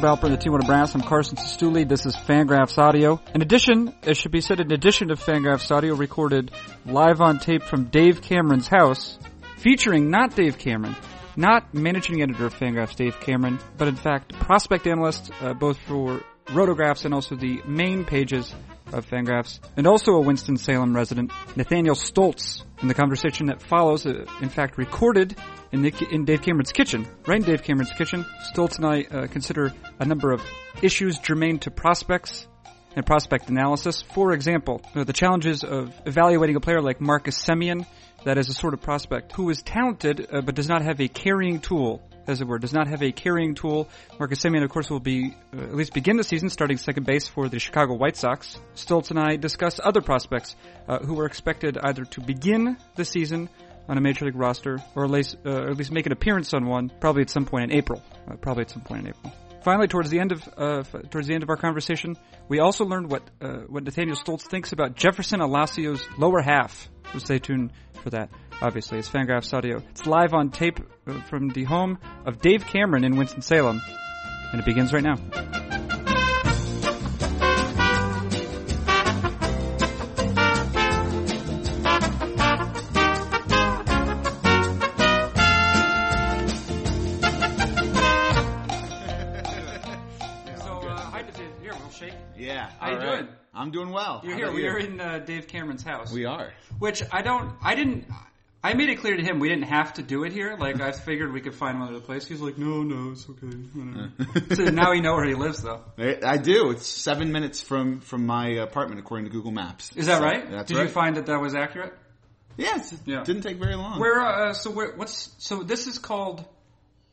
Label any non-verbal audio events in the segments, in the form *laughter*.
Balper and the T1 Brass. I'm Carson Cistulli. This is Fangraphs Audio. In addition, it should be said, in addition to Fangraphs Audio recorded live on tape from Dave Cameron's house, featuring not Dave Cameron, not managing editor of Fangraphs Dave Cameron, but in fact prospect analyst uh, both for rotographs and also the main pages of Fangraphs, and also a Winston-Salem resident, Nathaniel Stoltz. In the conversation that follows, uh, in fact recorded in, the, in Dave Cameron's kitchen, right in Dave Cameron's kitchen, Stoltz and I uh, consider a number of issues germane to prospects and prospect analysis. For example, the challenges of evaluating a player like Marcus Semien, that is a sort of prospect who is talented uh, but does not have a carrying tool as it were, does not have a carrying tool. Marcus Semien, of course, will be uh, at least begin the season starting second base for the Chicago White Sox. Stoltz and I discuss other prospects uh, who are expected either to begin the season on a major league roster or at least, uh, or at least make an appearance on one, probably at some point in April. Uh, probably at some point in April. Finally, towards the end of uh, towards the end of our conversation, we also learned what uh, what Nathaniel Stoltz thinks about Jefferson Olacio's lower half. So stay tuned for that obviously. It's Fangraphs Audio. It's live on tape uh, from the home of Dave Cameron in Winston-Salem. And it begins right now. *laughs* So hi to Dave. Here, shake. Yeah. How you doing? I'm doing well. You're How here. We are in uh, Dave Cameron's house. We are. Which I don't. I didn't. I made it clear to him we didn't have to do it here. Like I figured we could find one other place. He's like, no, no, it's okay. *laughs* so now we know where he lives, though. I do. It's seven minutes from from my apartment, according to Google Maps. Is that So, right? That's Did right. you find that that was accurate? Yes. Yeah. Didn't take very long. Where? Uh, so where? What's? So this is called.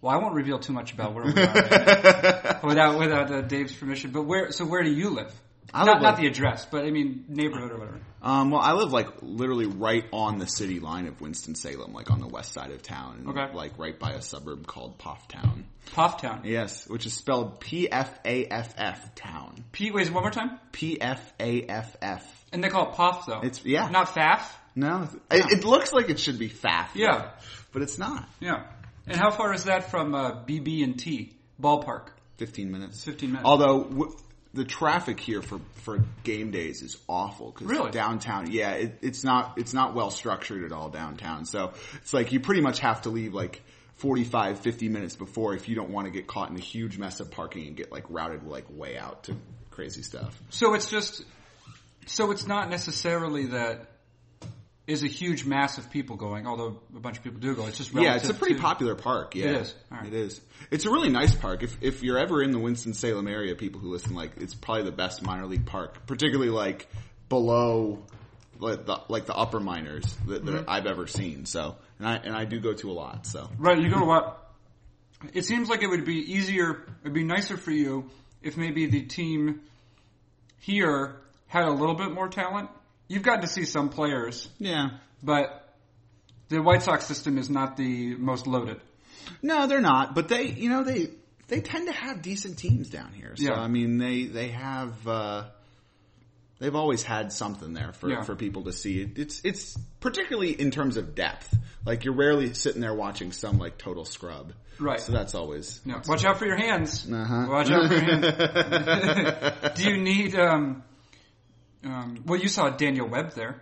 Well, I won't reveal too much about where we are right *laughs* without without uh, Dave's permission. But where? So where do you live? I not live, not the address, but I mean neighborhood or whatever. Um, well, I live like literally right on the city line of Winston Salem, like on the west side of town, and, Okay. like right by a suburb called Pfafftown. Pfafftown. Yes, which is spelled P F A F F town. P. Wait, one more time. P F A F F. And they call it Poff though. It's- yeah. Not Faff. No, it, it looks like it should be Faff. Yeah. but it's not. Yeah. And how far is that from uh, BB and T ballpark? 15 minutes. 15 minutes. Although w- the traffic here for, for game days is awful because Really? downtown, yeah, it, it's not it's not well structured at all downtown. So it's like you pretty much have to leave like 45, 50 minutes before if you don't want to get caught in a huge mess of parking and get like routed like way out to crazy stuff. So it's just, so it's not necessarily that is a huge mass of people going, although a bunch of people do go. It's just Yeah, it's a pretty to- popular park. Yeah, It is. Right. It is. It's a really nice park. If if you're ever in the Winston Salem area, people who listen, like, it's probably the best minor league park, particularly like below like the like the upper minors that, that Mm-hmm. I've ever seen. So, and I and I do go to a lot. So, Right, you go to what? It seems like it would be easier, it'd be nicer for you if maybe the team here had a little bit more talent. You've gotten to see some players, yeah. but the White Sox system is not the most loaded. No, they're not. But they, you know, they they tend to have decent teams down here. So Yeah. I mean, they they have. uh They've always had something there for, Yeah. for people to see. It's it's particularly in terms of depth. Like you're rarely sitting there watching some like total scrub. Right. So that's always Yeah, watch out for your hands. Uh-huh. Watch out for your hands. *laughs* *laughs* Do you need, um, um, well, you saw Daniel Webb there.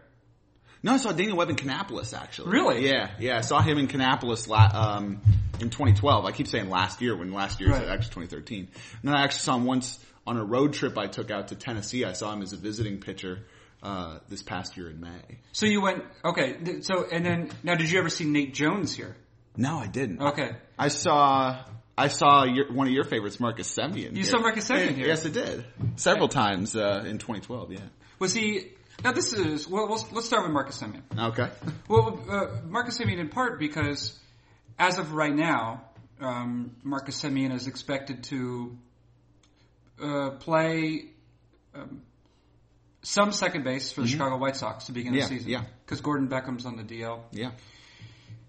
No, I saw Daniel Webb in Kannapolis actually. Really? Yeah, yeah. I saw him in Kannapolis la- um, in 2012. I keep saying last year when last year was Right. actually 2013. And then I actually saw him once on a road trip I took out to Tennessee. I saw him as a visiting pitcher uh, this past year in May. So you went, okay, so, and then, now did you ever see Nate Jones here? No, I didn't. Okay. I saw I saw your, one of your favorites, Marcus Semien. You saw Marcus Semien here? Yes, I did. Several times uh, in 2012. Yeah. Was he, now this is, well, let's, let's start with Marcus Semien. Okay. *laughs* Well, uh, Marcus Semien in part because as of right now, um, Marcus Semien is expected to uh, play um, some second base for the Chicago White Sox to begin Mm-hmm. Yeah, the season. yeah. Because Gordon Beckham's on the DL. yeah.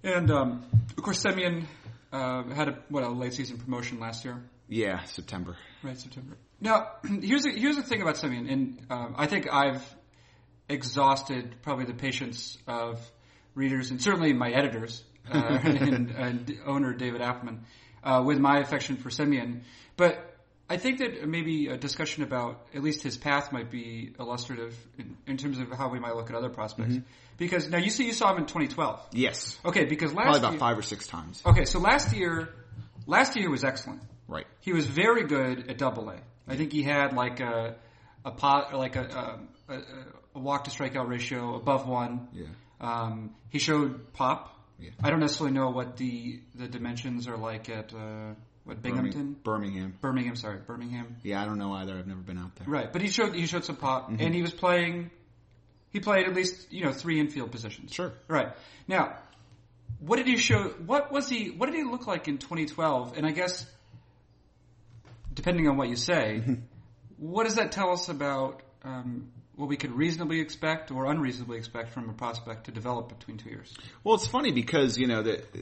And um, of course, Semien uh, had a what a late season promotion last year, Yeah. September. right? September. Now, *clears throat* here's a, here's the thing about Semien, and um, I think I've exhausted probably the patience of readers and certainly my editors uh, *laughs* and, and owner David Appelman uh, with my affection for Semien. But I think that maybe a discussion about at least his path might be illustrative in, in terms of how we might look at other prospects. Mm-hmm. Because now you see you saw him in 2012. Yes. Okay, because last Probably about year, five or six times. okay, so last year, last year was excellent. Right. He was very good at double A. I think he had like a a pot like a a, a, a walk to strikeout ratio above one. Yeah. Um, he showed pop. Yeah. I don't necessarily know what the the dimensions are like at uh, what Binghamton, Birmingham. Birmingham. Sorry, Birmingham. Yeah, I don't know either. I've never been out there. Right, but he showed he showed some pop, Mm-hmm. and he was playing. He played at least you know three infield positions. Sure. Right now, what did he show? What was he? What did he look like in 2012? And I guess, depending on what you say, *laughs* what does that tell us about um, what we could reasonably expect or unreasonably expect from a prospect to develop between two years? Well, it's funny because you know that uh,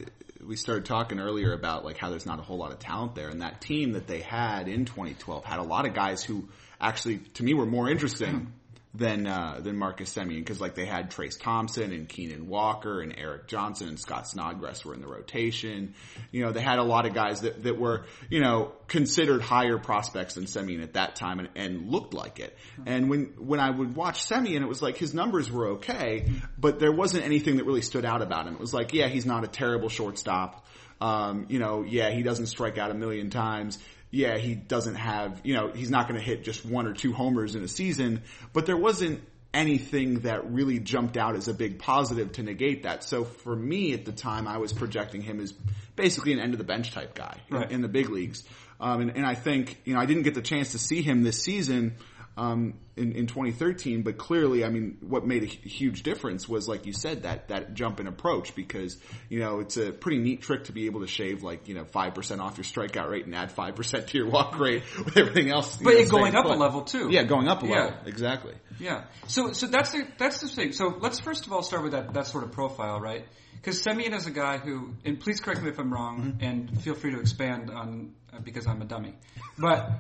we started talking earlier about like how there's not a whole lot of talent there, and that team that they had in 2012 had a lot of guys who actually, to me, were more interesting *clears throat* than uh, than Marcus Semien because like they had Trayce Thompson and Keenan Walker and Erik Johnson and Scott Snodgress were in the rotation. You know, they had a lot of guys that that were you know considered higher prospects than Semien at that time and, and looked like it. And when when I would watch Semien, it was like his numbers were okay, but there wasn't anything that really stood out about him. It was like, yeah, he's not a terrible shortstop. Um, you know, yeah, he doesn't strike out a million times yeah, he doesn't have, you know, he's not going to hit just one or two homers in a season, but there wasn't anything that really jumped out as a big positive to negate that. So for me at the time, I was projecting him as basically an end of the bench type guy in- in, the big leagues. Um, and, and I think, you know, I didn't get the chance to see him this season, um, in, in 2013, but clearly, I mean, what made a huge difference was, like you said, that, that jump in approach because, you know, it's a pretty neat trick to be able to shave like, you know, 5% off your strikeout rate and add 5% to your walk *laughs* rate with everything else. But know, going up a level too. Yeah, going up a Yeah. level. Exactly. Yeah. So so that's the that's the thing. So let's first of all start with that that sort of profile, right? Because Semien is a guy who, and please correct me if I'm wrong, and feel free to expand on uh, because I'm a dummy, but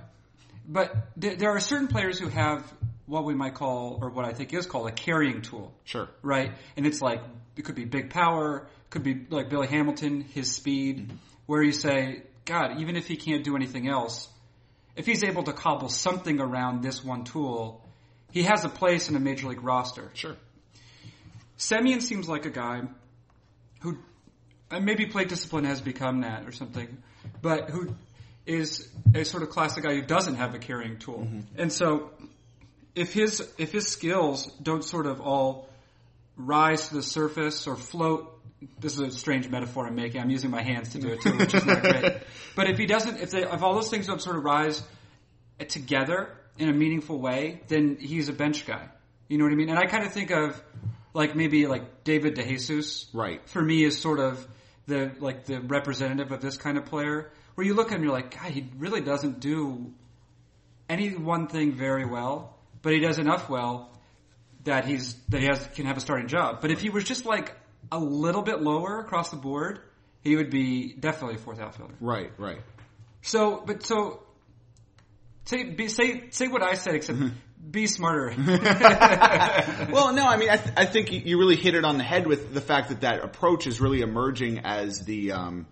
but th- there are certain players who have what we might call, or what I think is called, a carrying tool, Sure. right? And it's like it could be big power, could be like Billy Hamilton, his speed, where you say, God, even if he can't do anything else, if he's able to cobble something around this one tool, he has a place in a major league roster. Sure. Semien seems like a guy who maybe plate discipline has become that or something, but who is a sort of classic guy who doesn't have a carrying tool. Mm-hmm. And so if his if his skills don't sort of all rise to the surface or float this is a strange metaphor I'm making. I'm using my hands to do it too, which is not great. *laughs* But if he doesn't, if, they, if all those things don't sort of rise together in a meaningful way, then he's a bench guy. You know what I mean? And I kind of think of like maybe like David DeJesus. Right. For me is sort of the like the representative of this kind of player where you look at him, you're like, God, he really doesn't do any one thing very well, but he does enough well that he's that he has can have a starting job. But if he was just like a little bit lower across the board, he would be definitely a fourth outfielder. Right. Right. So, but so say be, say say what I said, except be smarter. *laughs* *laughs* well, no, I mean, I, th- I think you- you really hit it on the head with the fact that that approach is really emerging as the um,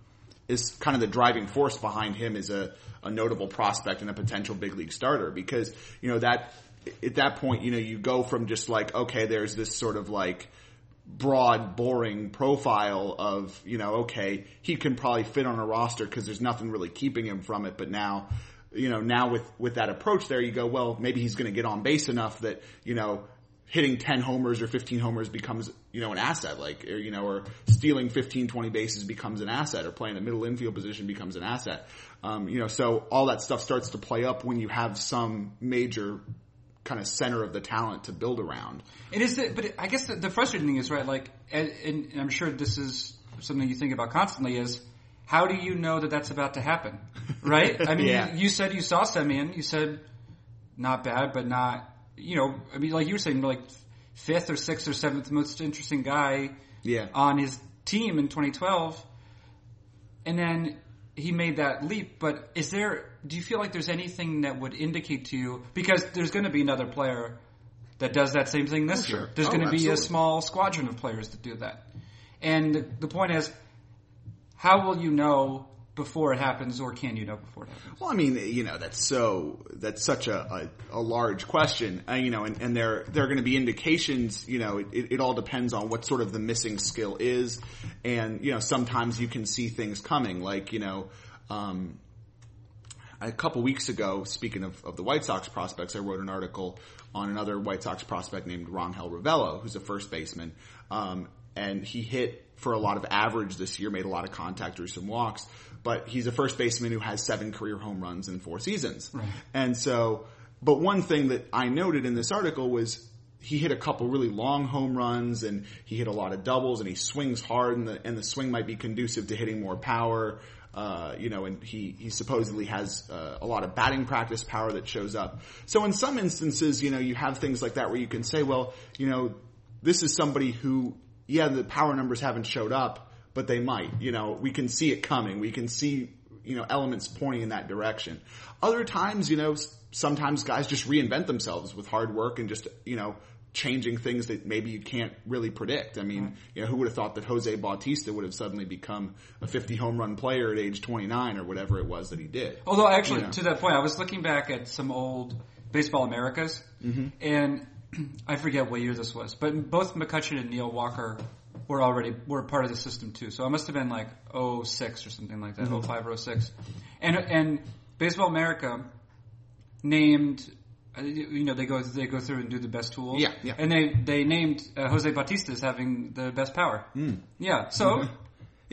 is kind of the driving force behind him as a, a notable prospect and a potential big league starter because you know that at that point you know you go from just like okay there's this sort of like broad, boring profile of, you know, okay, he can probably fit on a roster because there's nothing really keeping him from it. But now, you know, now with, with that approach there, you go, well, maybe he's going to get on base enough that, you know, hitting 10 homers or 15 homers becomes, you know, an asset, like, or, you know, or stealing 15, 20 bases becomes an asset or playing a middle infield position becomes an asset. Um, you know, so all that stuff starts to play up when you have some major kind of center of the talent to build around. It is, the, but it, I guess the, the frustrating thing is right. Like, and, and I'm sure this is something you think about constantly. Is how do you know that that's about to happen? Right? *laughs* I mean, Yeah. you, you said you saw Semien. You said not bad, but not. You know, I mean, like you were saying, like fifth or sixth or seventh most interesting guy Yeah. on his team in 2012, and then he made that leap. But is there? Do you feel like there's anything that would indicate to you because there's going to be another player that does that same thing this Oh, sure. year? There's Oh, going to be a small squadron of players that do that, and the, the point is, how will you know before it happens, or can you know before it happens? Well, I mean, you know, that's so that's such a a, a large question, uh, you know, and, and there there are going to be indications. You know, it, it all depends on what sort of the missing skill is, and you know, sometimes you can see things coming, like you know. Um, a couple weeks ago, speaking of, of the White Sox prospects, I wrote an article on another White Sox prospect named Rangel Ravelo, who's a first baseman. Um, and he hit for a lot of average this year, made a lot of contact, drew some walks, but he's a first baseman who has seven career home runs in four seasons. Right. And so, but one thing that I noted in this article was he hit a couple really long home runs and he hit a lot of doubles and he swings hard and the, and the swing might be conducive to hitting more power. Uh, you know, and he, he supposedly has uh, a lot of batting practice power that shows up. So in some instances, you know, you have things like that where you can say, well, you know, this is somebody who, yeah, the power numbers haven't showed up, but they might. You know, we can see it coming. We can see, you know, elements pointing in that direction. Other times, you know, sometimes guys just reinvent themselves with hard work and just, you know, changing things that maybe you can't really predict. I mean, you know, who would have thought that Jose Bautista would have suddenly become a 50 home run player at age 29 or whatever it was that he did? Although, actually, You know. to that point, I was looking back at some old Baseball Americas, mm-hmm. and *clears throat* I forget what year this was, but both McCutcheon and Neil Walker were already were part of the system too. So I must have been like 06 or something like that, 05 or 06. And and Baseball America named. uh, You know they go they go through and do the best tools. Yeah, yeah. And they they named uh, Jose Bautista as having the best power. Yeah. So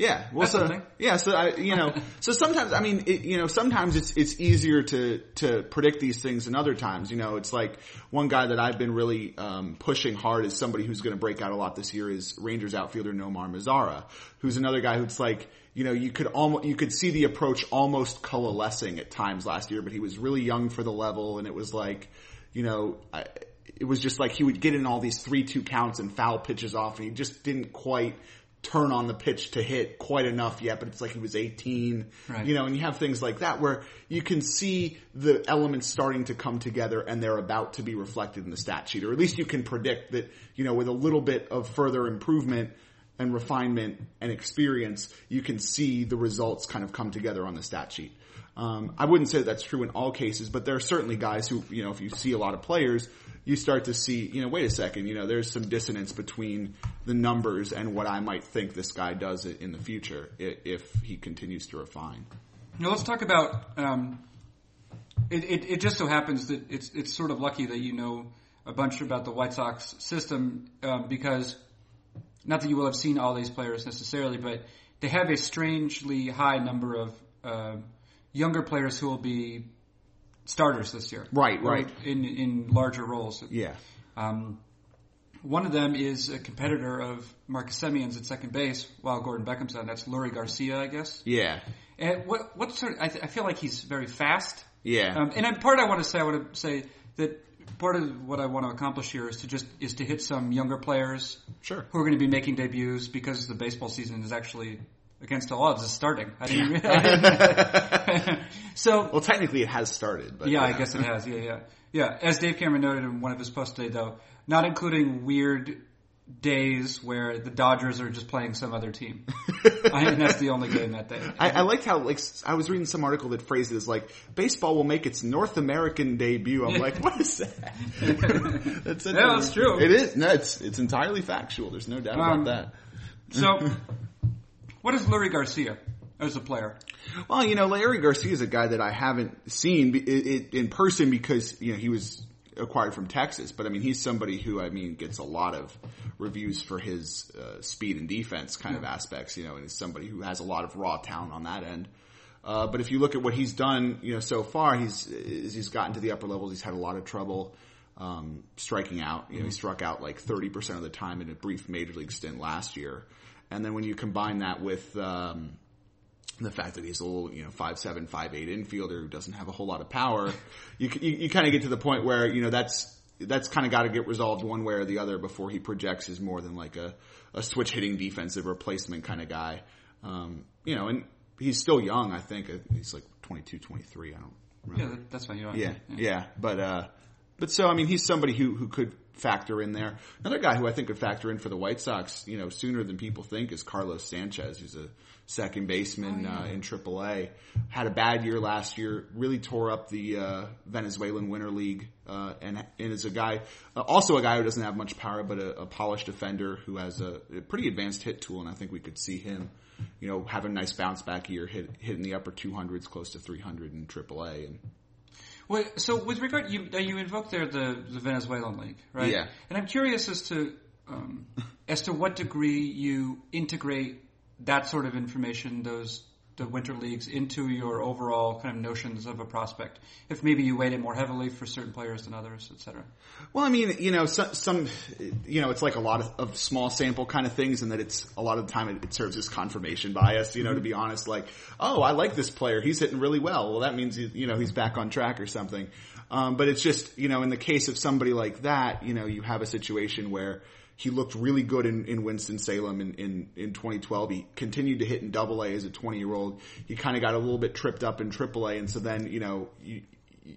Yeah, well, That's so yeah, so I, you know, *laughs* so sometimes I mean, it, you know, sometimes it's it's easier to to predict these things than other times. You know, it's like one guy that I've been really um, pushing hard is somebody who's going to break out a lot this year is Rangers outfielder Nomar Mazara, who's another guy who's like, you know, you could almost you could see the approach almost coalescing at times last year, but he was really young for the level, and it was like, you know. I, it was just like he would get in all these three-two counts and foul pitches off, and he just didn't quite turn on the pitch to hit quite enough yet, but it's like he was 18, Right. you know, and you have things like that where you can see the elements starting to come together and they're about to be reflected in the stat sheet, or at least you can predict that, you know, with a little bit of further improvement and refinement and experience, you can see the results kind of come together on the stat sheet. Um, I wouldn't say that's true in all cases, but there are certainly guys who, you know, if you see a lot of players, you start to see, you know, wait a second, you know, there's some dissonance between the numbers and what I might think this guy does in the future if he continues to refine. Now let's talk about. Um, it, it, it just so happens that it's it's sort of lucky that you know a bunch about the White Sox system um, because not that you will have seen all these players necessarily, but they have a strangely high number of uh, younger players who will be starters this year. Right, right. In in larger roles. Yeah. Um, one of them is a competitor of Marcus Semien's at second base while Gordon Beckham's on. That's Leury Garcia, I guess. Yeah. And what what sort? Of, I, th- I feel like he's very fast. Yeah. Um, and I, part I want to say, I want to say that part of what I want to accomplish here is to just is to hit some younger players Sure. who are going to be making debuts because the baseball season is actually against all odds is starting. I didn't. I didn't *laughs* so Well, technically it has started, but yeah, I guess it has. Yeah, yeah, yeah. As Dave Cameron noted in one of his posts today, though, not including weird days where the Dodgers are just playing some other team, *laughs* I, and that's the only game that day. I, I liked how like I was reading some article that phrased it as like baseball will make its North American debut. I'm like, what is that? *laughs* that's Yeah, that's true. It is. No, it's it's entirely factual. There's no doubt Um, about that. So, what is Leury Garcia as a player? Well, you know, Leury Garcia is a guy that I haven't seen be- i- i- in person because you know he was acquired from Texas. But I mean, he's somebody who I mean gets a lot of reviews for his uh, speed and defense kind of aspects. You know, and is somebody who has a lot of raw talent on that end. Uh, but if you look at what he's done, you know, so far, he's he's gotten to the upper levels. He's had a lot of trouble um, striking out. You know, he struck out like thirty percent of the time in a brief major league stint last year. And then when you combine that with um, the fact that he's a little, you know, five seven, five eight infielder who doesn't have a whole lot of power, you you, you kind of get to the point where you know that's that's kind of got to get resolved one way or the other before he projects as more than like a a switch hitting defensive replacement kind of guy. Um, you know, and he's still young. I think he's like 22, 23. I don't. Remember. Yeah, that's fine. You know, Yeah, yeah, but uh, but so I mean, he's somebody who who could factor in there. Another guy who I think could factor in for the White Sox, you know, sooner than people think is Carlos Sanchez, who's a second baseman Oh, uh, in AAA. Had a bad year last year. Really tore up the uh, Venezuelan Winter League, uh, and and is a guy, uh, also a guy who doesn't have much power, but a, a polished defender who has a, a pretty advanced hit tool, and I think we could see him, you know, have a nice bounce back year, hit hitting the upper 200s, close to 300 in AAA, and Well, so with regard, you you invoked there the the Venezuelan league, right? Yeah. And I'm curious as to um, as to what degree you integrate that sort of information, those the winter leagues, into your overall kind of notions of a prospect. If maybe you weight it more heavily for certain players than others, et cetera. Well, I mean, you know, some, some, you know, it's like a lot of, of small sample kind of things, and that it's a lot of the time it, it serves as confirmation bias. You know, to be honest, like, oh, I like this player; he's hitting really well. Well, that means he, you know he's back on track or something. Um, but it's just, you know, in the case of somebody like that, you know, you have a situation where he looked really good in, in Winston Salem in, in, in 2012. He continued to hit in Double A as a 20 year old. He kind of got a little bit tripped up in Triple A, and so then, you know, you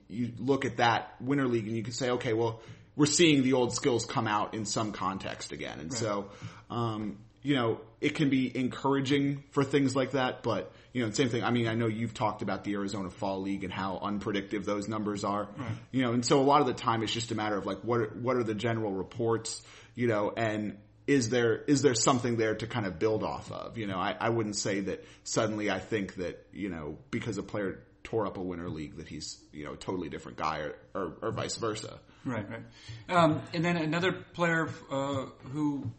you look at that winter league and you can say, okay, well, we're seeing the old skills come out in some context again. And so, um, you know, it can be encouraging for things like that, but you know, same thing. I mean, I know you've talked about the Arizona Fall League and how unpredictable those numbers are. You know, and so a lot of the time it's just a matter of like, what are, what are the general reports, you know, and is there, is there something there to kind of build off of? You know, I, I wouldn't say that suddenly I think that, you know, because a player tore up a winter league that he's, you know, a totally different guy or, or, or vice versa. Right, right. Um, and then another player uh, who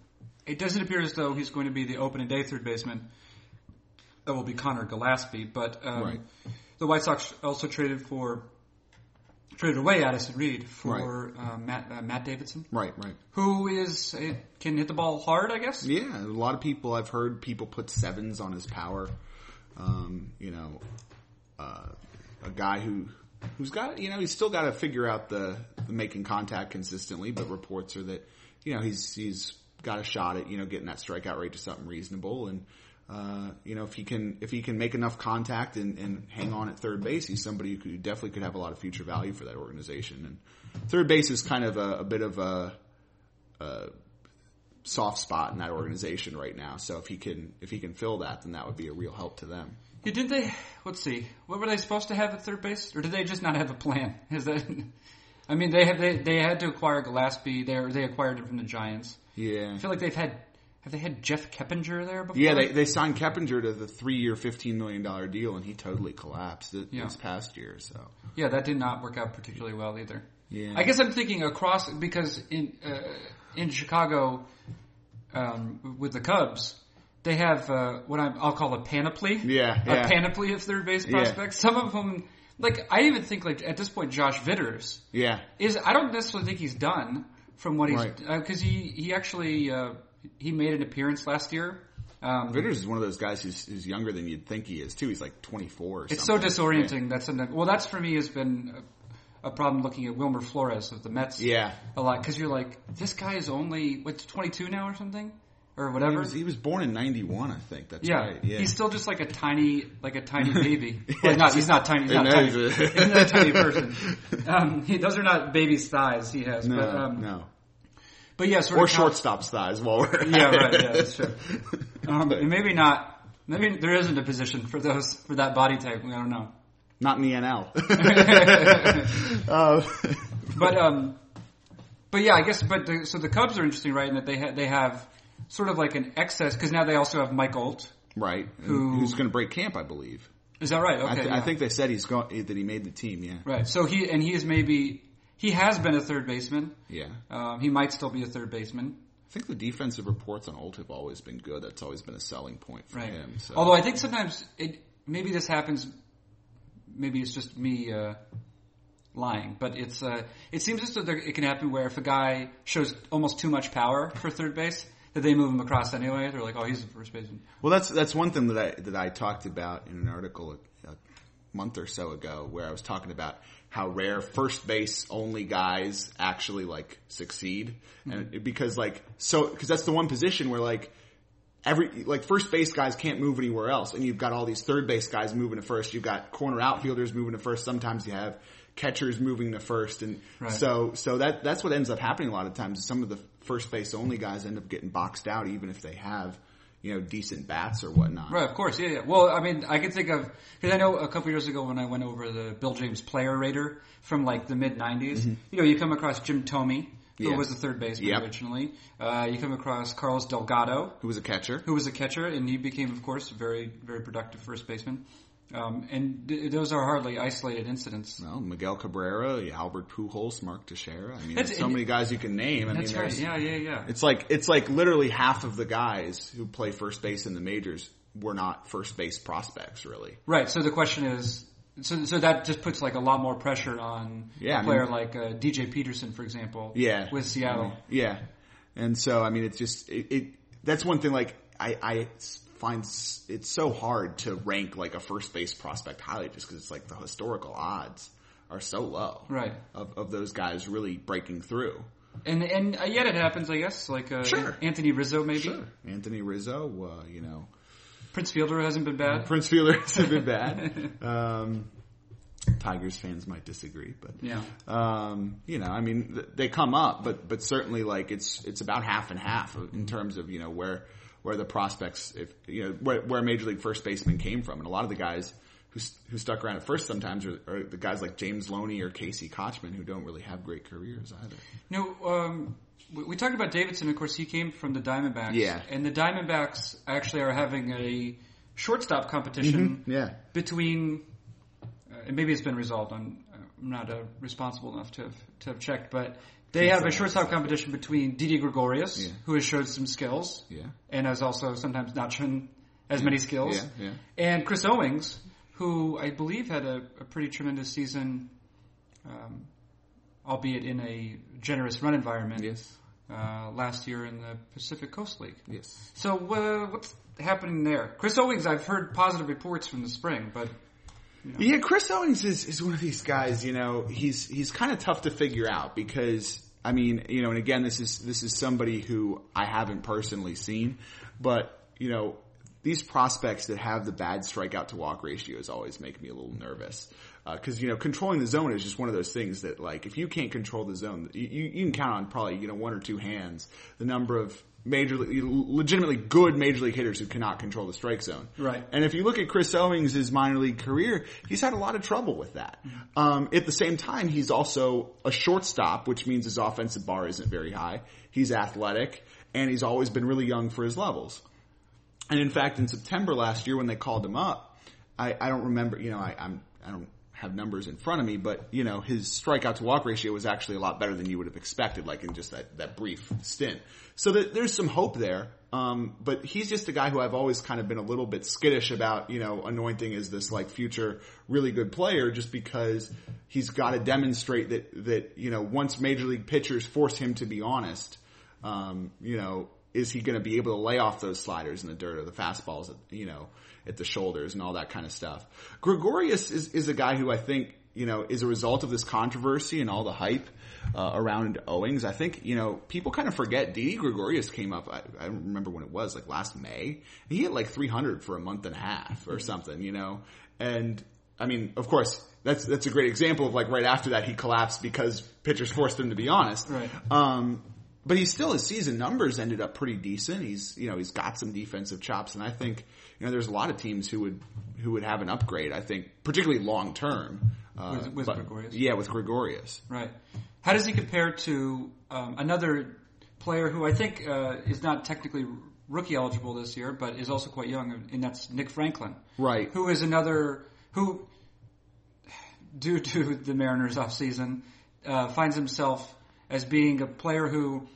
it doesn't appear as though he's going to be the opening day third baseman. That will be Conor Gillaspie, but um, Right. the White Sox also traded for traded away Addison Reed for uh, Matt uh, Matt Davidson, Right, right. who is uh, can hit the ball hard, I guess. Yeah, a lot of people I've heard people put sevens on his power. Um, you know, uh, a guy who who's got you know he's still got to figure out the, the making contact consistently, but reports are that you know he's he's got a shot at you know getting that strikeout rate to something reasonable and. Uh, you know, if he can, if he can make enough contact and, and hang on at third base, he's somebody who could, definitely could have a lot of future value for that organization. And third base is kind of a, a bit of a, soft spot in that organization right now. So if he can if he can fill that, then that would be a real help to them. Yeah, didn't they? Let's see. What were they supposed to have at third base, or did they just not have a plan? Is that? *laughs* I mean, they have they they had to acquire Gillaspie. They they acquired him from the Giants. Yeah. I feel like they've had have they had Jeff Keppinger there before? Yeah, they they signed Keppinger to the three year, fifteen million dollar deal, and he totally collapsed th- Yeah. this past year. So yeah, that did not work out particularly well either. Yeah. I guess I'm thinking across because in uh, in Chicago um, with the Cubs. They have uh, what I'm, I'll call a panoply. Yeah, a panoply of third base Yeah. prospects. Some of them, like I even think, like at this point, Josh Vitters yeah, is I don't necessarily think he's done from what he's Right. because he he actually uh, he made an appearance last year. Um, Vitters is one of those guys who's, who's younger than you'd think he is too. He's like twenty four. or it's so disorienting. That's something. Well, that's for me has been a, a problem looking at Wilmer Flores of the Mets. Yeah. a lot because you're like this guy is only what's 22 now or something or He whatever. was, he was born in ninety one, I think. That's yeah. right. Yeah, he's still just like a tiny, like a tiny *laughs* baby. Well, not, he's not tiny. He's not tiny. he's not a tiny *laughs* person. Um, he, those are not baby's thighs he has. no, but, um, no, But yeah, sort or of shortstop's thighs. While we're at Yeah, right. Yeah, that's true. Um, and maybe not. Maybe there isn't a position for those for that body type. I don't know. Not in the NL. uh, *laughs* But um, but yeah, I guess. But the, so the Cubs are interesting, right? In that they ha- they have sort of like an excess because now they also have Mike Olt. right. Who- Who's going to break camp? I believe. Is that right? Okay, I, th- yeah. I think they said he's going that he made the team. Yeah. right. So he and he is maybe he has been a third baseman. Yeah. Um, he might still be a third baseman. I think the defensive reports on Olt have always been good. That's always been a selling point for Right. him. So. Although I think sometimes it maybe this happens. Maybe it's just me uh, lying, but it's uh, it seems as though there, it can happen where if a guy shows almost too much power for third base, that they move him across anyway. They're like, oh, he's a first baseman. well, that's that's one thing that I that I talked about in an article a, a month or so ago, where I was talking about how rare first base only guys actually like succeed, hmm. and it- because like so because that's the one position where like every like first base guys can't move anywhere else, and you've got all these third base guys moving to first. You've got corner outfielders moving to first. Sometimes you have catchers moving to first, and Right. so so that that's what ends up happening a lot of times. Some of the first base only guys end up getting boxed out, even if they have you know decent bats or whatnot. Right, of course, yeah, yeah. Well, I mean, I can think of because I know a couple years ago when I went over the Bill James Player Rater from like the mid '90s. You know, you come across Jim Thome, who Mm-hmm. Yeah. was a third baseman Yep. originally. Uh, you come across Carlos Delgado, Who was a catcher? who was a catcher, and he became, of course, a very, very productive first baseman. Um, and th- those are hardly isolated incidents. Well, Miguel Cabrera, Albert Pujols, Mark Teixeira. I mean, That's- there's so many guys you can name. I That's mean, right. Yeah, yeah, yeah. It's like it's like literally half of the guys who play first base in the majors were not first base prospects, really. Right. So the question is, so so that just puts like a lot more pressure on Yeah, I a player mean- like uh, DJ Peterson, for example. Yeah, With Seattle. Yeah, and so I mean, it's just it. it that's one thing. Like I, I find s- it's so hard to rank like a first base prospect highly, just because it's like the historical odds are so low. Right. Of of those guys really breaking through. And and uh, yet it happens, I guess. Like uh, Sure. Anthony Rizzo, maybe. Sure. Anthony Rizzo, uh, you know, Prince Fielder hasn't been bad. Prince Fielder *laughs* hasn't been bad. *laughs* Um, Tigers fans might disagree, but Yeah. um, you know, I mean, th- they come up, but but certainly like it's it's about half and half in terms of you know where where the prospects, if you know where, where major league first baseman came from, and a lot of the guys who who stuck around at first sometimes are, are the guys like James Loney or Casey Kotchman who don't really have great careers either. No, um, we, we talked about Davidson. Of course, he came from the Diamondbacks. Yeah. And the Diamondbacks actually are having a shortstop competition Yeah, between. Uh, and maybe it's been resolved. I'm, I'm not uh, responsible enough to have to have checked, but they have a shortstop competition between Didi Gregorius, Yeah. who has showed some skills, yeah, and has also sometimes not shown as many skills. yeah, yeah. And Chris Owings, who I believe had a, a pretty tremendous season, um, albeit in a generous run environment Yes, uh, last year in the Pacific Coast League. yes. So uh, what's happening there? Chris Owings, I've heard positive reports from the spring, but Yeah, Chris Owings is, is one of these guys, you know, he's, he's kind of tough to figure out because, I mean, you know, and again, this is, this is somebody who I haven't personally seen, but, you know, these prospects that have the bad strikeout to walk ratios always make me a little nervous. Uh, cause, you know, controlling the zone is just one of those things that like, if you can't control the zone, you, you can count on probably, you know, one or two hands, the number of major, legitimately good major league hitters who cannot control the strike zone. Right. And if you look at Chris Owings' minor league career, he's had a lot of trouble with that. Um, at the same time, he's also a shortstop, which means his offensive bar isn't very high. He's athletic, and he's always been really young for his levels. And in fact, in September last year when they called him up, I, I don't remember, you know, I, I'm, I don't have numbers in front of me, but you know, his strikeout to walk ratio was actually a lot better than you would have expected, like in just that, that brief stint. So that there's some hope there. Um, but he's just a guy who I've always kind of been a little bit skittish about, you know, anointing as this like future really good player just because he's got to demonstrate that, that, you know, once major league pitchers force him to be honest, um, you know, is he going to be able to lay off those sliders in the dirt or the fastballs, at, you know, at the shoulders and all that kind of stuff? Gregorius is, is a guy who I think, you know, is a result of this controversy and all the hype uh, around Owings. I think, you know, people kind of forget Didi Gregorius came up, I, I don't remember when it was, like last May. He hit like 300 for a month and a half or something, you know, and I mean, of course, that's, that's a great example of like right after that he collapsed because pitchers forced him to be honest. Right. Um, but he's still, his season numbers ended up pretty decent. He's, you know, he's got some defensive chops and I think, you know, there's a lot of teams who would, who would have an upgrade, I think, particularly long term. Uh, With- with but- Gregorius? Yeah, with Gregorius. right. How does he compare to um, another player who I think uh, is not technically rookie eligible this year, but is also quite young, and that's Nick Franklin. Right. who is another who, due to the Mariners offseason, uh, finds himself as being a player who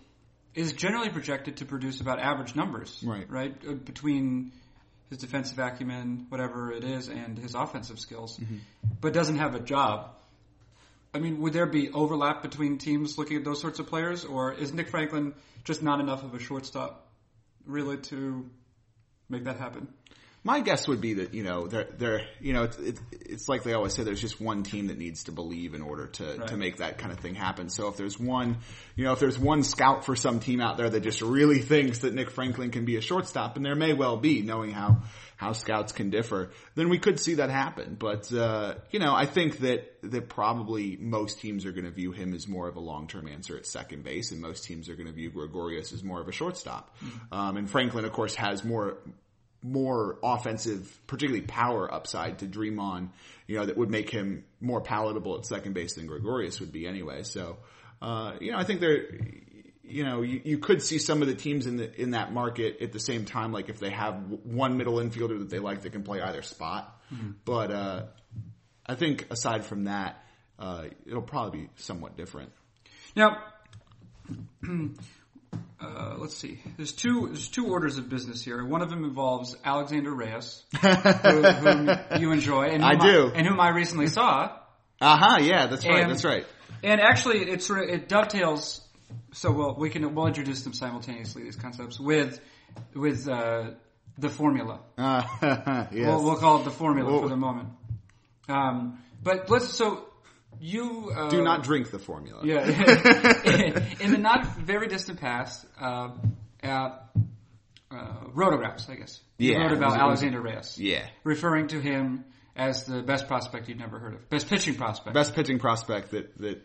is generally projected to produce about average numbers. Right. Right? Uh, Between his defensive acumen, whatever it is, and his offensive skills, but doesn't have a job. I mean, would there be overlap between teams looking at those sorts of players, or is Nick Franklin just not enough of a shortstop really to make that happen? My guess would be that you know they're they're you know it's it's, it's like they always say there's just one team that needs to believe in order to Right. to make that kind of thing happen. So if there's one you know if there's one scout for some team out there that just really thinks that Nick Franklin can be a shortstop, and there may well be, knowing how how scouts can differ, then we could see that happen. But uh, you know I think that that probably most teams are going to view him as more of a long term answer at second base, and most teams are going to view Gregorius as more of a shortstop. Um, and Franklin, of course, has more more offensive, particularly power upside to dream on, you know, that would make him more palatable at second base than Gregorius would be anyway. So, uh, you know, I think there, you know, you, you could see some of the teams in the, in that market at the same time, like if they have one middle infielder that they like that can play either spot. But, uh, I think aside from that, uh, it'll probably be somewhat different. Now, *clears throat* uh, let's see. There's two. There's two orders of business here. One of them involves Alexander Reyes, who, whom *laughs* you enjoy, and I whom do. and whom I recently saw. Uh huh. Yeah, that's right. And- that's right. And actually, it sort of it dovetails. So we'll we can we'll introduce them simultaneously these concepts with with uh, the formula. Uh, *laughs* yes. We'll, we'll call it the formula for the moment. Um, but let's so you uh, Do not drink the formula. Yeah. *laughs* In the not very distant past, uh, uh, uh, rotographs, I guess. Yeah, wrote about was- Alexander Reyes. Yeah. Referring to him as the best prospect you'd never heard of. Best pitching prospect. best pitching prospect that that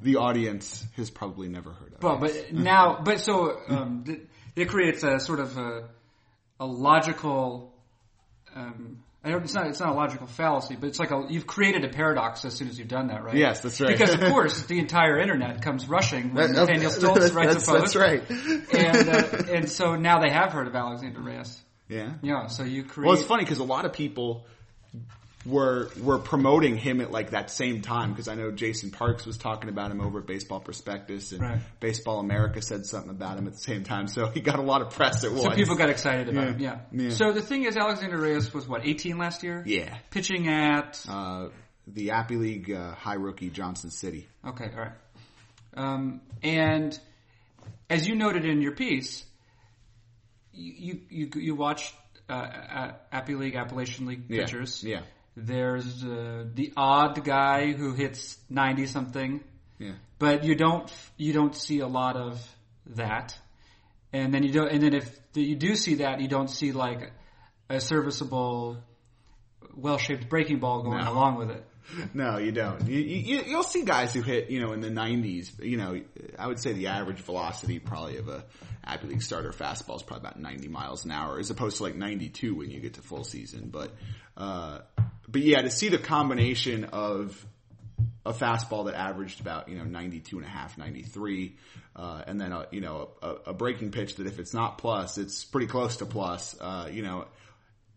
the audience has probably never heard of. Well, but *laughs* now, but so, um, th- it creates a sort of a, a logical, um, I it's not, it's not a logical fallacy, but it's like a, you've created a paradox as soon as you've done that, right? Yes, that's right. Because of *laughs* course, the entire internet comes rushing when That- Nathaniel Stoltz writes that's, a post. That's right. and uh, *laughs* and so now they have heard of Alexander Reyes. Yeah. Yeah, so you create. Well, it's funny because a lot of people were were promoting him at like that same time because I know Jason Parks was talking about him over at Baseball Prospectus and Right. Baseball America said something about him at the same time, so he got a lot of press at once. So people got excited about Yeah. him. Yeah. Yeah. So the thing is, Alexander Reyes was what 18 last year. yeah. Pitching at Uh, the Appy League uh, high rookie Johnson City. okay, all right. Um, and as you noted in your piece, you you you, you watched uh, Appy League, Appalachian League Yeah. pitchers. Yeah. There's uh, the odd guy who hits 90 something. Yeah. but you don't you don't see a lot of that. And then you don't, and then if you do see that, you don't see like a serviceable, well-shaped breaking ball going No. along with it. No, you don't. You, you, you'll see guys who hit, you know, in the 90s. You know, I would say the average velocity probably of a Appy League starter fastball is probably about 90 miles an hour, as opposed to like 92 when you get to full season. But, uh, but yeah, to see the combination of a fastball that averaged about, you know, 92 and a half, 93, uh, and then a, you know, a, a breaking pitch that if it's not plus, it's pretty close to plus, uh, you know,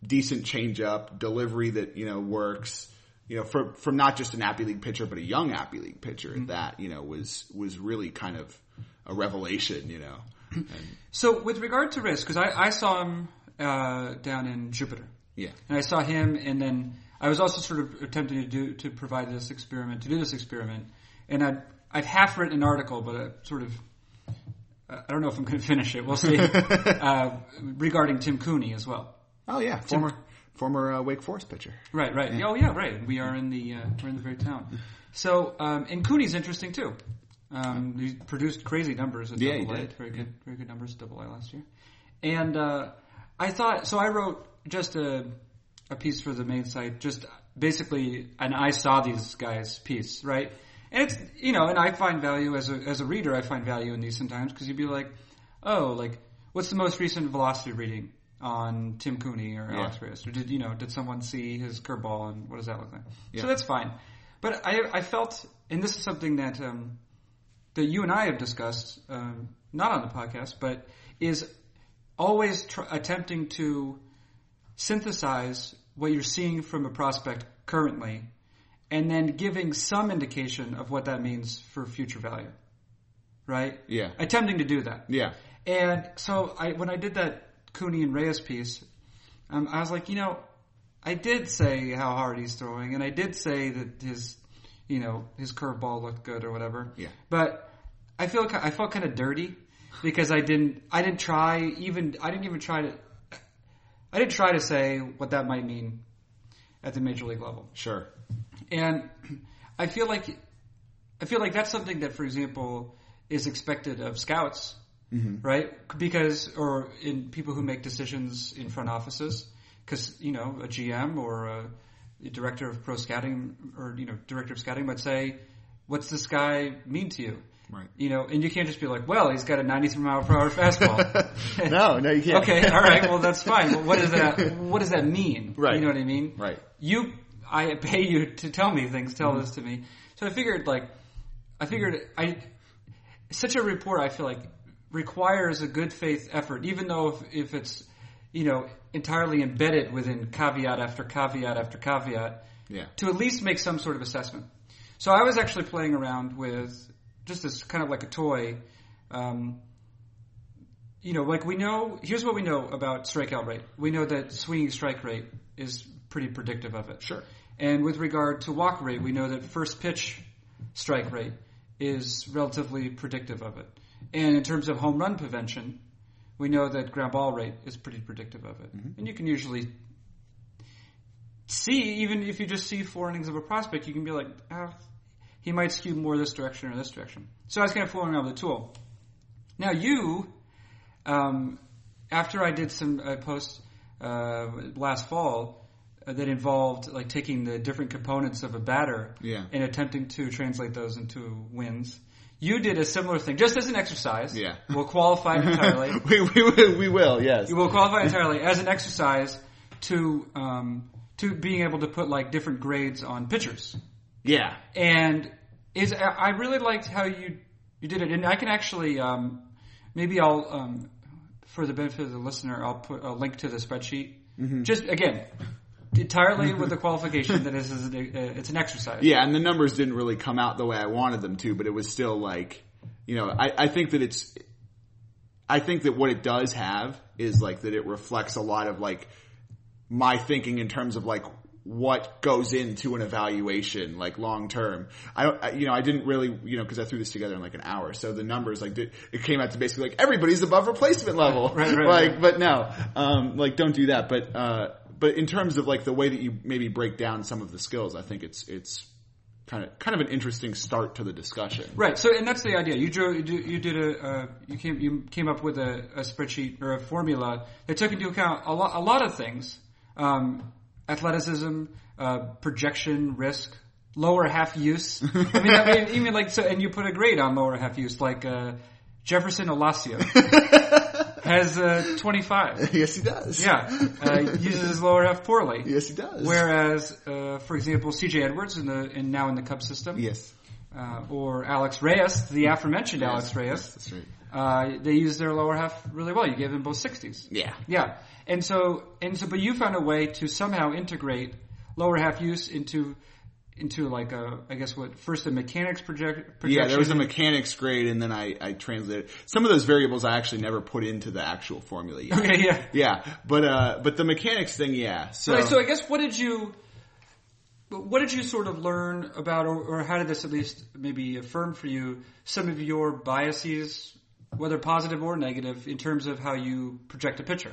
decent changeup, delivery that, you know, works, you know, for, from not just an Appy League pitcher, but a young Appy League pitcher Mm-hmm. that, you know, was, was really kind of a revelation, you know. And, So with regard to risk, because I, I saw him uh, down in Jupiter, yeah. and I saw him, and then I was also sort of attempting to do to provide this experiment, to do this experiment, and I'd I'd half written an article, but I sort of I don't know if I'm going to finish it. We'll see. *laughs* uh, regarding Tim Cooney as well. Oh yeah. Former, former uh, Wake Forest pitcher. Right, right. Oh, yeah, right. We are in the uh, we're in the very town. So, um, and Cooney's interesting too. Um, he produced crazy numbers at Yeah, Double A. Very good, very good numbers at Double A last year. And uh, I thought so. I wrote just a a piece for the main site, just basically an I saw these guys piece, right? And it's you know, and I find value as a as a reader. I find value in these sometimes because you'd be like, oh, like what's the most recent velocity reading on Tim Cooney or Yeah. Alex Reyes? Or did you know? Did someone see his curveball and what does that look like? Yeah. So that's fine. But I I felt, and this is something that um, that you and I have discussed, um, not on the podcast, but is always tr- attempting to synthesize what you're seeing from a prospect currently, and then giving some indication of what that means for future value. Right? Yeah. Attempting to do that. Yeah. And so I, when I did that Cooney and Reyes piece, um, I was like, you know, I did say how hard he's throwing, and I did say that his, you know, his curveball looked good or whatever. Yeah. But I feel I felt kind of dirty because I didn't I didn't try even I didn't even try to. I didn't try to say what that might mean at the major league level. Sure. And *clears throat* I feel like I feel like that's something that, for example, is expected of scouts, mm-hmm. right? Because or in people who make decisions in front offices, because you know a GM or a director of pro scouting or you know director of scouting might say, "What's this guy mean to you?" Right. You know, and you can't just be like, "Well, he's got a 93 mile per hour fastball." *laughs* *laughs* No, no, you can't. okay, all right, well that's fine. But what does that *laughs* what does that mean? Right. You know what I mean? Right. You, I pay you to tell me things. Tell mm-hmm. this to me. So I figured, like, I figured mm-hmm. I such a report. I feel like requires a good faith effort, even though if, if it's you know entirely embedded within caveat after caveat after caveat, Yeah. to at least make some sort of assessment. So I was actually playing around with just as kind of like a toy. Um, you know, like we know, here's what we know about strikeout rate. We know that swinging strike rate is pretty predictive of it. Sure. And with regard to walk rate, we know that first pitch strike rate is relatively predictive of it. And in terms of home run prevention, we know that ground ball rate is pretty predictive of it. And you can usually see, even if you just see four innings of a prospect, you can be like, ah, he might skew more this direction or this direction. So I was kind of fooling around with the tool. Now you, um, after I did some uh, posts uh, last fall uh, that involved like taking the different components of a batter Yeah. and attempting to translate those into wins. You did a similar thing, just as an exercise. Yeah. We'll qualify *laughs* entirely. we, we, will- we will, yes. You will qualify entirely as an exercise to um, to being able to put like different grades on pitchers. Yeah. And is I really liked how you you did it, and I can actually um, maybe I'll um, for the benefit of the listener, I'll put a link to the spreadsheet. Just again, entirely with the qualification that this is a, uh, it's an exercise. Yeah, and the numbers didn't really come out the way I wanted them to, but it was still like, you know, I, I think that it's, I think that what it does have is like that it reflects a lot of like my thinking in terms of like what goes into an evaluation like long term. I don't, I, you know, I didn't really, you know, because I threw this together in like an hour, so the numbers like did, it came out to basically like everybody's above replacement level, *laughs* Right, right, *laughs* like, right. but no, um, like don't do that. But uh, but in terms of like the way that you maybe break down some of the skills, I think it's it's kind of kind of an interesting start to the discussion. Right. So, and that's the idea. You drew, you did- you did a, uh, you came, you came up with a, a spreadsheet or a formula that took into account a lot, a lot of things: um, athleticism, uh, projection, risk, lower half use. I mean, I mean, even like so, and you put a grade on lower half use, like uh, Jefferson Olacio *laughs* has uh, twenty five. yes, he does. Yeah, uh, uses his lower half poorly. Yes, he does. Whereas, uh, for example, C.J. Edwards in the in now in the Cub system, Yes. uh, or Alex Reyes, the aforementioned Alex Yes, Reyes, That's right. Uh, they use their lower half really well. You gave them both 60s. Yeah. Yeah. And so, and so, but you found a way to somehow integrate lower half use into, into like a, I guess what, first a mechanics project, projection. Yeah, there was a mechanics grade, and then I, I translated some of those variables. I actually never put into the actual formula yet. Okay, yeah. Yeah, but uh, but the mechanics thing, yeah. So, Right, so I guess what did you, what did you sort of learn about, or, or how did this at least maybe affirm for you some of your biases, whether positive or negative, in terms of how you project a picture?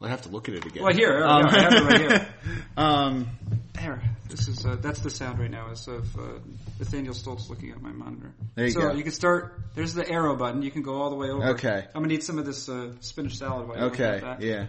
I have to look at it again. Well, here, Um, I have it right here. *laughs* um, There. This is uh, that's the sound right now is of uh, Nathaniel Stoltz looking at my monitor. There you so go. you can start. There's the arrow button. You can go all the way over. Okay. I'm gonna need some of this uh, spinach salad. While Okay. that. Yeah.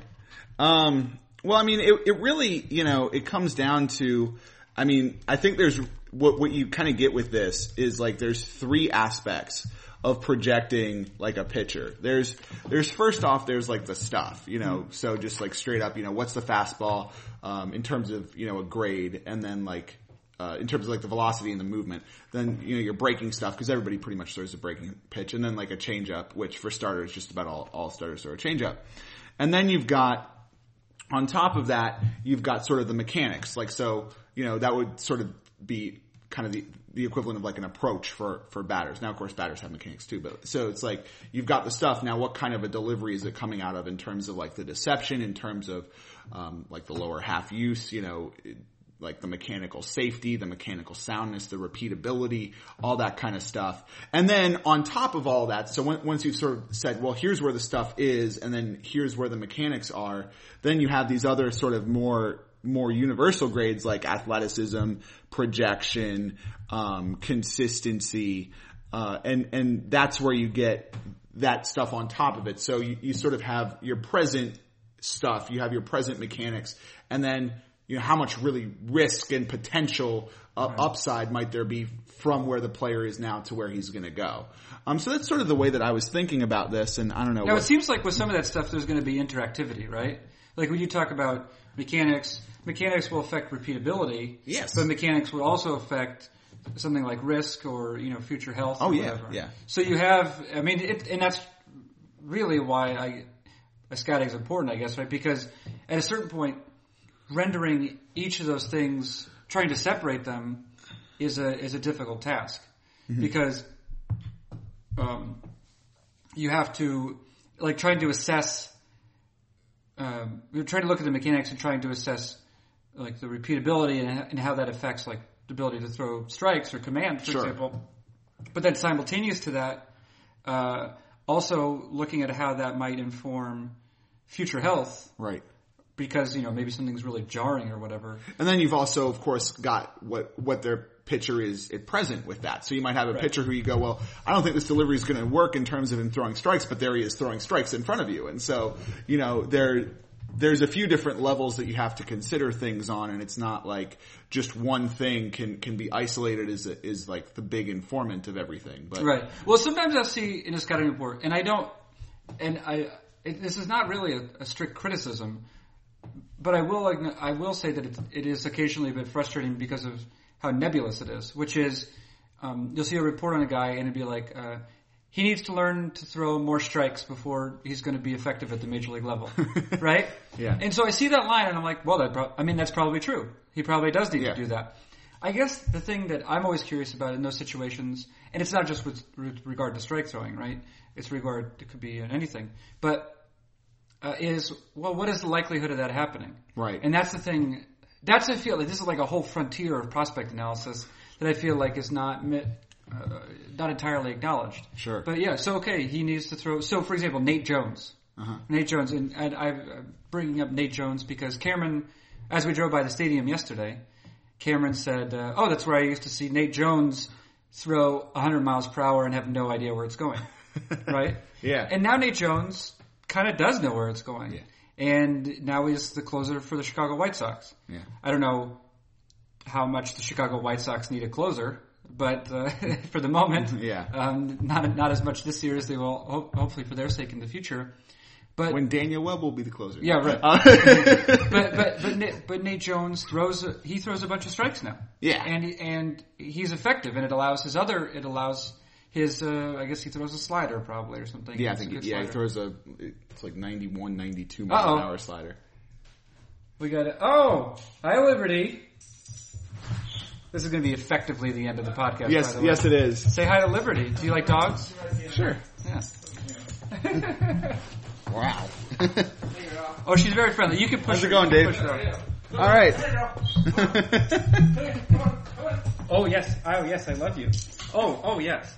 Um, well, I mean, it, it really, you know, it comes down to, I mean, I think there's what what you kind of get with this is like there's three aspects of projecting like a pitcher. There's there's first off there's like the stuff, you know, so just like straight up, you know, what's the fastball um, in terms of you know a grade, and then like uh, in terms of like the velocity and the movement. Then you know your breaking stuff because everybody pretty much throws a breaking pitch, and then like a changeup, which for starters, just about all all starters throw a changeup, and then you've got on top of that, you've got sort of the mechanics. Like so, you know, that would sort of be kind of the the equivalent of like an approach for for batters. Now, of course, batters have mechanics too, but so it's like you've got the stuff. Now, what kind of a delivery is it coming out of in terms of like the deception, in terms of um, like the lower half use? You know, like the mechanical safety, the mechanical soundness, the repeatability, all that kind of stuff. And then on top of all that, so when, once you've sort of said, well, here's where the stuff is, and then here's where the mechanics are, then you have these other sort of more more universal grades like athleticism, projection, um, consistency, uh, and and that's where you get that stuff on top of it. So you, you sort of have your present stuff, you have your present mechanics, and then you know how much really risk and potential uh, right. upside might there be from where the player is now to where he's going to go. Um, so that's sort of the way that I was thinking about this, and I don't know. Now what, it seems like with some of that stuff, there's going to be interactivity, right? Like when you talk about mechanics, mechanics will affect repeatability. Yes. But mechanics will also affect something like risk or you know future health. Oh yeah, whatever. yeah. So you have, I mean, it, and that's really why I, scouting is important, I guess, right? Because at a certain point, rendering each of those things, trying to separate them, is a is a difficult task mm-hmm. because um, you have to like trying to assess. Um, you're trying to look at the mechanics and trying to assess like the repeatability and, and how that affects like the ability to throw strikes or command, for sure. example. But then simultaneous to that, uh, also looking at how that might inform future health. Right. Because, you know, maybe something's really jarring or whatever. And then you've also, of course, got what, what their pitcher is at present with that. So you might have a right. pitcher who you go, well, I don't think this delivery is going to work in terms of him throwing strikes, but there he is throwing strikes in front of you. And so, you know, there, there's a few different levels that you have to consider things on, and it's not like just one thing can can be isolated as a, is like the big informant of everything. But right. Well, sometimes I'll see in a scouting report, and I don't, and I it, this is not really a, a, strict criticism, but I will I will say that it, it is occasionally a bit frustrating because of how nebulous it is. Which is, um, you'll see a report on a guy, and it'd be like. Uh, he needs to learn to throw more strikes before he's going to be effective at the major league level, *laughs* right? yeah. And so I see that line and I'm like, well, that pro- I mean, that's probably true. He probably does need yeah. to do that. I guess the thing that I'm always curious about in those situations, and it's not just with, regard to strike throwing, right? It's regard it could be in anything, but uh, is well, what is the likelihood of that happening? Right. And that's the thing. That's I feel like this is like a whole frontier of prospect analysis that I feel like is not uh, not entirely acknowledged. Sure. But yeah, so okay, he needs to throw. So for example, Nate Jones. Uh-huh. Nate Jones, and, and I'm bringing up Nate Jones because Cameron, as we drove by the stadium yesterday, Cameron said, uh, "Oh, that's where I used to see Nate Jones throw 100 miles per hour and have no idea where it's going." *laughs* right? Yeah. And now Nate Jones kind of does know where it's going. Yeah. And now he's the closer for the Chicago White Sox. Yeah. I don't know how much the Chicago White Sox need a closer but uh, *laughs* for the moment, *laughs* yeah, um, not not as much this year as they will ho- hopefully for their sake in the future. But when Daniel Webb will be the closer, yeah, right. Uh, *laughs* but but but Nate, but Nate Jones throws a, he throws a bunch of strikes now, yeah, and and he's effective, and it allows his other it allows his uh, I guess he throws a slider probably or something. Yeah, I think yeah he throws a it's like 91, 92 mile an hour slider. We got it. Oh, hi Liberty. This is going to be effectively the end of the podcast. Yes, the yes, it is. Say hi to Liberty. Do you like dogs? Sure. Yeah. *laughs* wow. *laughs* oh, she's very friendly. You can push. How's her, it going, Dave? All right. *laughs* oh yes. Oh yes. I love you. Oh oh yes.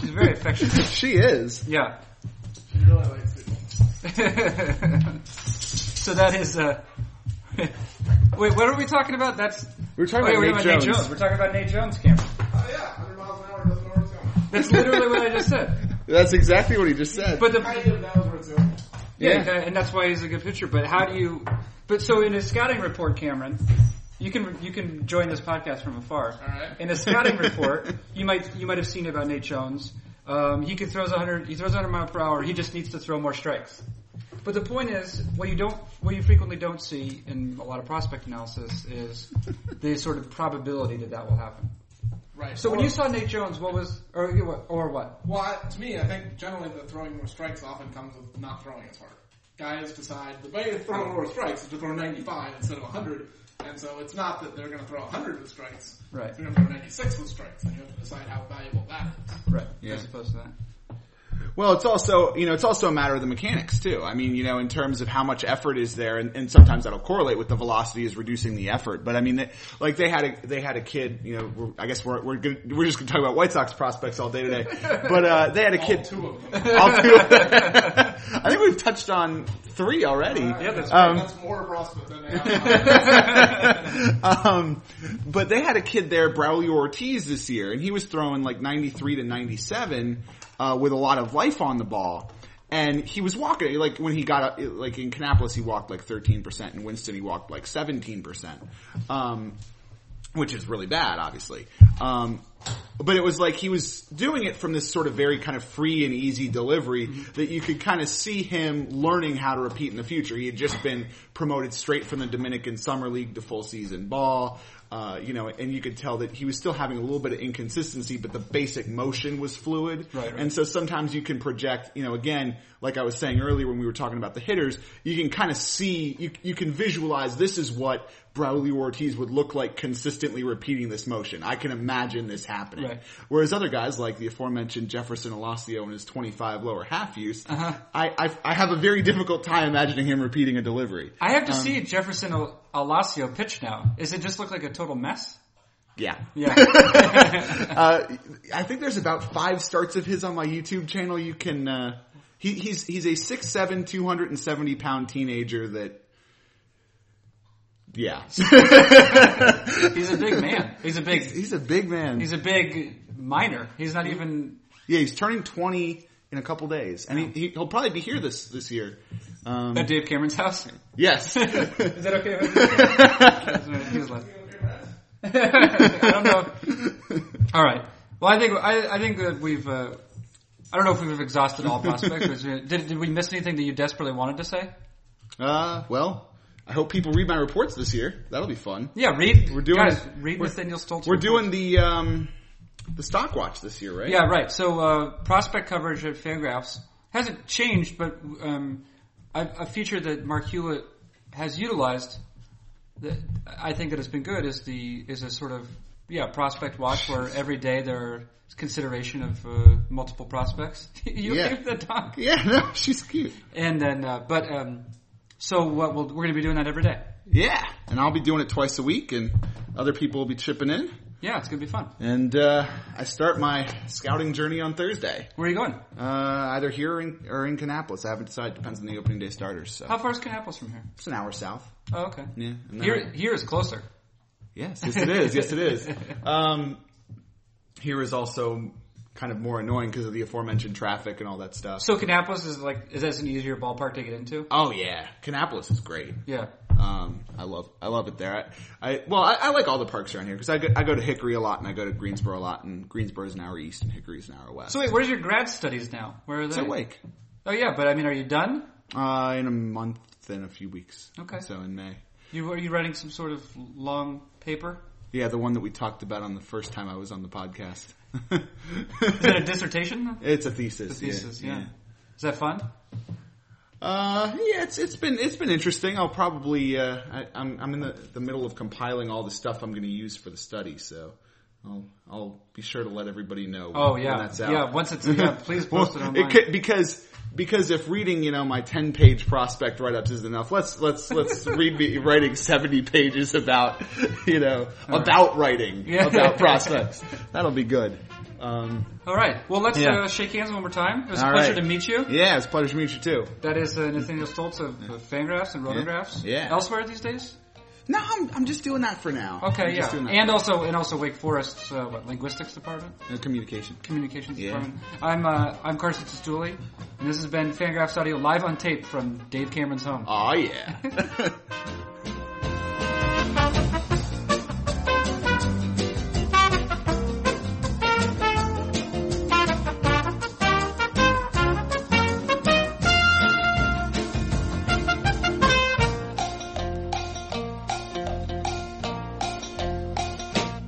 She's very affectionate. *laughs* she is. Yeah. She really likes people. *laughs* so that is. Uh, *laughs* Wait, what are we talking about? That's we're talking oh, yeah, about, Nate, Nate Jones. Jones. We're talking about Nate Jones, Cameron. Oh yeah, 100 miles an hour doesn't know where it's going. That's literally what I just said. That's exactly what he just said. But the kind of knows where it's going. Yeah, yeah, and that's why he's a good pitcher. But how do you? But so in a scouting report, Cameron, you can you can join this podcast from afar. Right. In a scouting report, you might you might have seen about Nate Jones. Um, he can throws 100. He throws 100 mile per hour. He just needs to throw more strikes. But the point is, what you don't, what you frequently don't see in a lot of prospect analysis is the sort of probability that that will happen. Right. So or, when you saw Nate Jones, what was, or, or what? Well, I, to me, I think generally the throwing more strikes often comes with not throwing as hard. Guys decide the way to throw more strikes is to throw 95 instead of 100, and so it's not that they're going to throw 100 with strikes. Right. They're going to throw 96 with strikes, and you have to decide how valuable that is. Right. Yeah. As opposed to that. Well, it's also, you know, it's also a matter of the mechanics too. I mean, you know, in terms of how much effort is there, and, and sometimes that'll correlate with the velocity is reducing the effort. But I mean, they, like they had a, they had a kid, you know, we're, I guess we're, we're gonna, we're just gonna talk about White Sox prospects all day today. But, uh, they had a All kid, two of them. *laughs* all two. *laughs* I think we've touched on three already. Yeah, that's, Um, that's more prospect than they have. *laughs* um, but they had a kid there, Braulio Ortiz, this year, and he was throwing like 93 to 97 uh, with a lot of life on the ball. And he was walking, like when he got up, like in Kannapolis, he walked like 13%, in Winston, he walked like 17%. Um, which is really bad, obviously. Um, but it was like he was doing it from this sort of very kind of free and easy delivery that you could kind of see him learning how to repeat in the future. He had just been promoted straight from the Dominican Summer League to full season ball. Uh, you know, and you could tell that he was still having a little bit of inconsistency, but the basic motion was fluid. Right, right. And so sometimes you can project, you know, again, like I was saying earlier when we were talking about the hitters, you can kind of see, you, you can visualize this is what Braulio Ortiz would look like consistently repeating this motion. I can imagine this happening. Right. Whereas other guys like the aforementioned Jefferson Olacio and his 25 lower half use, Uh-huh. I, I, I have a very difficult time imagining him repeating a delivery. I have to Um, see Jefferson Al- Olacio pitch now. Does it just look like a total mess? Yeah. Yeah. *laughs* uh, I think there's about five starts of his on my YouTube channel. You can, uh, he, he's, he's a 6'7", 270 pound teenager that, yeah. *laughs* He's a big man. He's a big. he's a big man. He's a big minor. He's not even. yeah, he's turning 20 in a couple days. And he, he'll probably be here this, this year. Um, At Dave Cameron's house. yes. *laughs* Is that okay with *laughs* you? He was like- I don't know. All right. Well, I think I, I think that we've. Uh, I don't know if we've exhausted all prospects. did, did we miss anything that you desperately wanted to say? uh, well, I hope people read my reports this year. That'll be fun. Yeah, read. We're doing- guys. Read we're- Nathaniel Stoltz. We're doing the, um, the stock watch this year, right? Yeah, right. So uh, prospect coverage at Fangraphs hasn't changed, but um, a, a feature that Marc Hulet has utilized that I think that has been good is the is a sort of yeah prospect watch where *laughs* every day there's consideration of uh, multiple prospects. *laughs* you Yeah. with that dog? Yeah, no, she's cute. And then, uh, but um, so what? We'll, we're going to be doing that every day. Yeah, and I'll be doing it twice a week, and other people will be chipping in. Yeah, it's going to be fun. And uh, I start my scouting journey on Thursday, Where are you going? uh, either here or in, or in Kannapolis. I haven't decided. Depends on the opening day starters. So How far is Kannapolis from here? it's an hour south. Oh, okay. Yeah, Here, here is closer. yes, yes it is. Yes it is. *laughs* Um, here is also kind of more annoying because of the aforementioned traffic and all that stuff. So Kannapolis is like is that an easier ballpark to get into? oh yeah, Kannapolis is great. Yeah. Um, I love I love it there. I, I well I, I like all the parks around here because I go, I go to Hickory a lot and I go to Greensboro a lot and Greensboro is an hour east and Hickory is an hour west. So wait, where's your grad studies now? Where are they? it's at Wake. Oh yeah, but I mean, are you done? Uh, in a month and a few weeks. Okay. So in May. You are you writing some sort of long paper? Yeah, the one that we talked about on the first time I was on the podcast. Is that a dissertation? it's a thesis. A thesis, yeah. yeah. Is that fun? Uh, yeah, it's it's been it's been interesting. I'll probably uh, I, I'm I'm in the the middle of compiling all the stuff I'm going to use for the study, so I'll I'll be sure to let everybody know. Oh when yeah, that's out. yeah. Once it's yeah, please post it *laughs* online. could, because because if reading you know my ten page prospect write ups is enough, let's let's let's *laughs* read me writing seventy pages about you know about writing Yeah. about *laughs* prospects. That'll be good. Um, All right. Well, let's Yeah. uh, shake hands one more time. It was a pleasure right. to meet you. yeah, it's a pleasure to meet you too. That is uh, Nathaniel Stoltz of uh, Fangraphs and Rotographs. Yeah. Elsewhere these days? No, I'm, I'm just doing that for now. Okay, I'm yeah, and also and also Wake Forest's uh, what linguistics department, uh, communication, communications yeah. department. I'm uh, I'm Carson Cistulli, and this has been Fangraphs Audio live on tape from Dave Cameron's home. Oh yeah. *laughs*